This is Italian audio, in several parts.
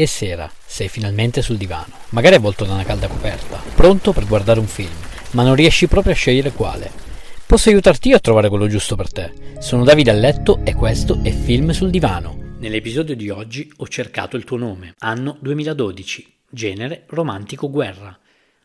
E sera, sei finalmente sul divano, magari avvolto da una calda coperta, pronto per guardare un film, ma non riesci proprio a scegliere quale. Posso aiutarti io a trovare quello giusto per te. Sono Davide a letto e questo è Film sul divano. Nell'episodio di oggi ho cercato il tuo nome, anno 2012, genere romantico guerra.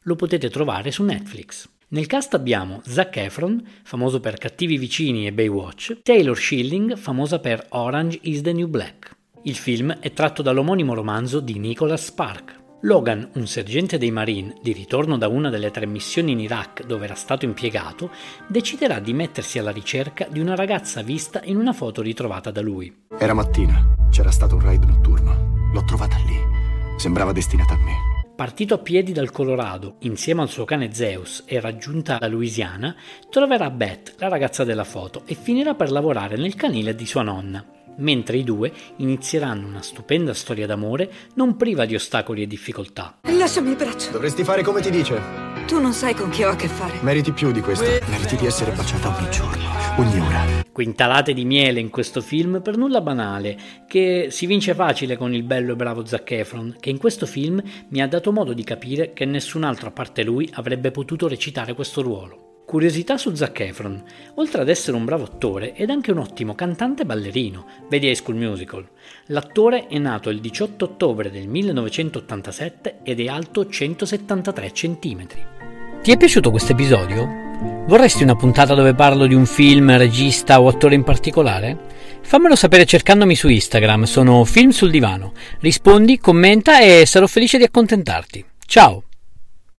Lo potete trovare su Netflix. Nel cast abbiamo Zac Efron, famoso per Cattivi vicini e Baywatch, Taylor Schilling, famosa per Orange is the New Black. Il film è tratto dall'omonimo romanzo di Nicholas Spark. Logan, un sergente dei Marine di ritorno da una delle tre missioni in Iraq dove era stato impiegato, deciderà di mettersi alla ricerca di una ragazza vista in una foto ritrovata da lui. Era mattina, c'era stato un raid notturno. L'ho trovata lì. Sembrava destinata a me. Partito a piedi dal Colorado, insieme al suo cane Zeus e raggiunta la Louisiana, troverà Beth, la ragazza della foto, e finirà per lavorare nel canile di sua nonna mentre i due inizieranno una stupenda storia d'amore non priva di ostacoli e difficoltà. Lasciami il braccio. Dovresti fare come ti dice. Tu non sai con chi ho a che fare. Meriti più di questo. Meriti di essere baciata ogni giorno, ogni ora. Quintalate di miele in questo film per nulla banale, che si vince facile con il bello e bravo Zac Efron, che in questo film mi ha dato modo di capire che nessun altro a parte lui avrebbe potuto recitare questo ruolo. Curiosità su Zac Efron. Oltre ad essere un bravo attore, ed anche un ottimo cantante e ballerino, vedi High School Musical. L'attore è nato il 18 ottobre del 1987 ed è alto 173 cm. Ti è piaciuto questo episodio? Vorresti una puntata dove parlo di un film, regista o attore in particolare? Fammelo sapere cercandomi su Instagram, sono Film sul Divano. Rispondi, commenta e sarò felice di accontentarti. Ciao!